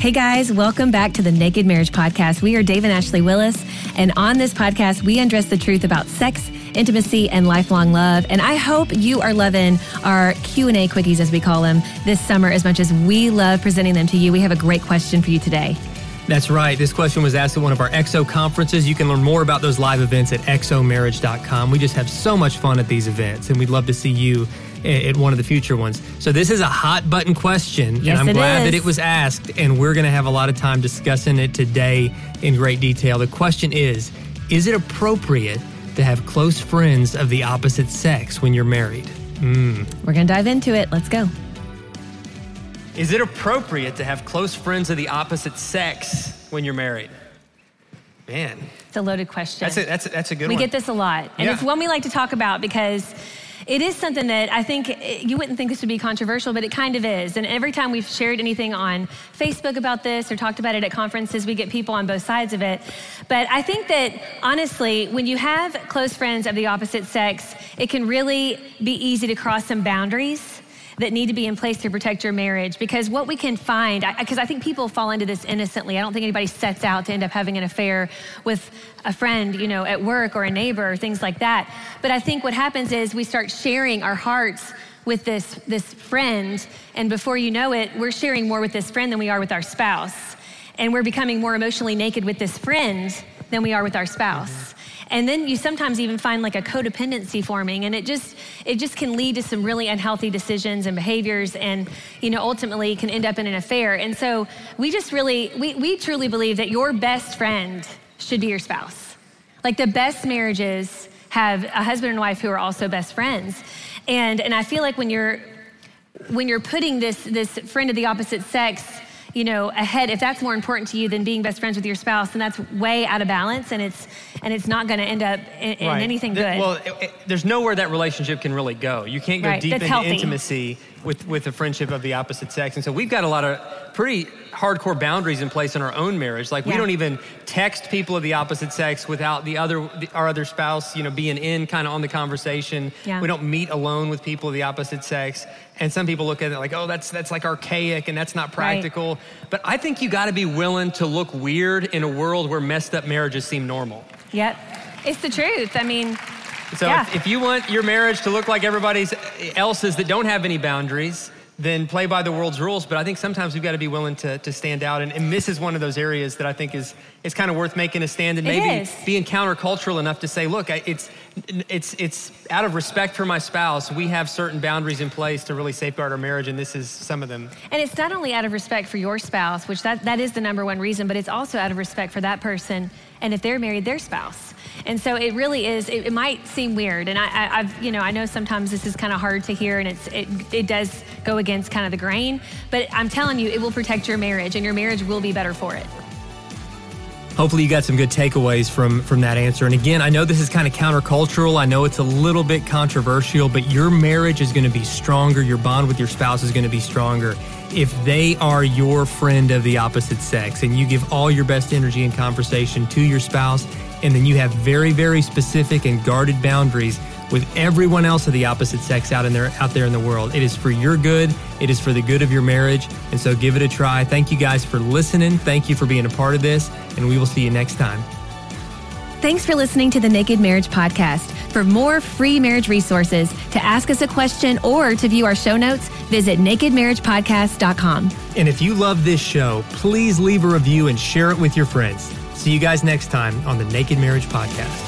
Hey guys, welcome back to the Naked Marriage Podcast. We are Dave and Ashley Willis, and on this podcast, we undress the truth about sex, intimacy, and lifelong love. And I hope you are loving our Q&A quickies, as we call them, this summer as much as we love presenting them to you. We have a great question for you today. That's right. This question was asked at one of our XO conferences. You can learn more about those live events at xomarriage.com. We just have so much fun at these events, and we'd love to see you at one of the future ones. So this is a hot button question, Yes, and I'm glad that it was asked, and we're going to have a lot of time discussing it today in great detail. The question is, is it appropriate to have close friends of the opposite sex when you're married? Hmm. We're going to dive into it. Let's go. Is it appropriate to have close friends of the opposite sex when you're married? Man, It's a loaded question. that's a, that's a, that's a good we one. We get this a lot. And Yeah. it's one we like to talk about because it is something that I think eh, you wouldn't think this would be controversial, but it kind of is. And every time we've shared anything on Facebook about this or talked about it at conferences, we get people on both sides of it. But I think that honestly, when you have close friends of the opposite sex, it can really be easy to cross some boundaries that need to be in place to protect your marriage. Because what we can find because I, think people fall into this innocently. I don't think anybody sets out to end up having an affair with a friend you know at work or a neighbor or things like that. But i think what happens is we start sharing our hearts with this this friend. And before you know it we're sharing more with this friend than we are with our spouse. And we're becoming more emotionally naked with this friend than we are with our spouse and then you sometimes even find like a codependency forming and it just it just can lead to some really unhealthy decisions and behaviors and you know ultimately can end up in an affair. And so we just really we, we truly believe that your best friend should be your spouse. Like the best marriages have a husband and wife who are also best friends. And and i feel like when you're when you're putting this this friend of the opposite sex you know ahead if that's more important to you than being best friends with your spouse then that's way out of balance and it's and it's not going to end up in, in Right. anything Th- good Well, it- it- there's nowhere that relationship can really go. You can't go Right, deep that's into healthy. intimacy with, with a friendship of the opposite sex. And so we've got a lot of pretty hardcore boundaries in place in our own marriage. Like we don't even text people of the opposite sex without the other the, our other spouse, you know, being in kind of on the conversation. Yeah. We don't meet alone with people of the opposite sex. And some people look at it like, oh, that's that's like archaic and that's not practical. Right. But I think you got to be willing to look weird in a world where messed up marriages seem normal. yep it's the truth i mean So Yeah. if, if you want your marriage to look like everybody else's that don't have any boundaries, then play by the world's rules. But I think sometimes we've got to be willing to, to stand out. And, and this is one of those areas that I think is, is kind of worth making a stand and maybe being countercultural enough to say, look, it's, it's, it's out of respect for my spouse. We have certain boundaries in place to really safeguard our marriage, and this is some of them. And it's not only out of respect for your spouse, which that, that is the number one reason, but it's also out of respect for that person and if they're married, their spouse. And so it really is, it, it might seem weird. And I, I, I've, you know, I know sometimes this is kind of hard to hear and it's, it, it does go against kind of the grain, but I'm telling you, it will protect your marriage and your marriage will be better for it. Hopefully, you got some good takeaways from from that answer. And again, I know this is kind of countercultural. I know it's a little bit controversial, but your marriage is going to be stronger. Your bond with your spouse is going to be stronger if they are your friend of the opposite sex, and you give all your best energy and conversation to your spouse, and then you have very, very specific and guarded boundaries with everyone else of the opposite sex out in there out there in the world. It is for your good. It is for the good of your marriage. And so give it a try. Thank you guys for listening. Thank you for being a part of this, and we will see you next time. Thanks for listening to the Naked Marriage Podcast. For more free marriage resources, to ask us a question, or to view our show notes, visit nakedmarriagepodcast.com. And if you love this show, please leave a review and share it with your friends. See you guys next time on the Naked Marriage Podcast.